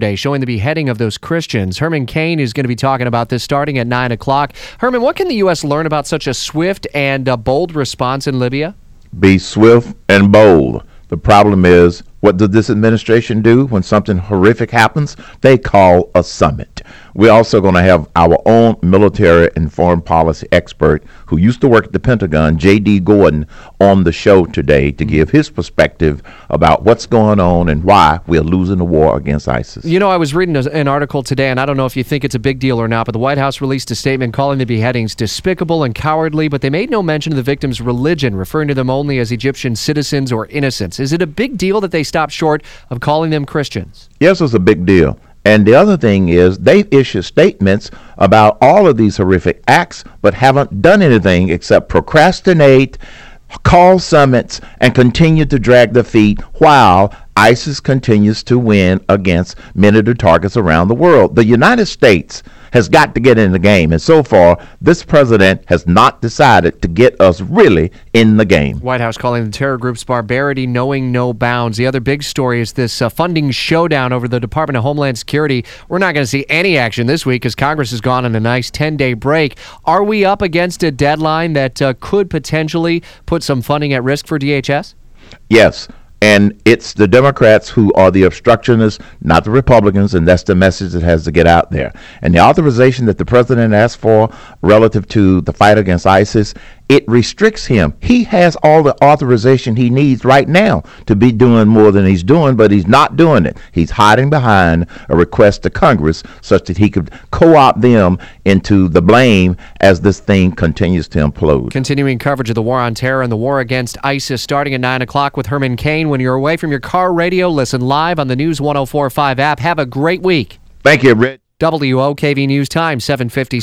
Day showing the beheading of those Christians. Herman Cain is going to be talking about this starting at 9 o'clock. Herman, what can the U.S. learn about such a swift and uh, bold response in Libya? Be swift and bold. The problem is, what does this administration do when something horrific happens? They call a summit. We're also going to have our own military and foreign policy expert who used to work at the Pentagon, J.D. Gordon, on the show today to give his perspective about what's going on and why we're losing the war against ISIS. You know, I was reading an article today, and I don't know if you think it's a big deal or not, but the White House released a statement calling the beheadings despicable and cowardly, but they made no mention of the victims' religion, referring to them only as Egyptian citizens or innocents. Is it a big deal that they stopped short of calling them Christians? Yes, it's a big deal. And the other thing is, they've issued statements about all of these horrific acts, but haven't done anything except procrastinate, call summits, and continue to drag their feet while ISIS continues to win against many of the targets around the world. The United States has got to get in the game. And so far, this president has not decided to get us really in the game. White House calling the terror group's barbarity knowing no bounds. The other big story is this uh, funding showdown over the Department of Homeland Security. We're not going to see any action this week because Congress has gone on a nice 10 day break. Are we up against a deadline that uh, could potentially put some funding at risk for DHS? Yes. And it's the Democrats who are the obstructionists, not the Republicans, and that's the message that has to get out there. And the authorization that the president asked for relative to the fight against ISIS it restricts him. He has all the authorization he needs right now to be doing more than he's doing, but he's not doing it. He's hiding behind a request to Congress such that he could co opt them into the blame as this thing continues to implode. Continuing coverage of the war on terror and the war against ISIS starting at 9 o'clock with Herman Cain. When you're away from your car radio, listen live on the News 1045 app. Have a great week. Thank you, Rich. WOKV News Time, 750.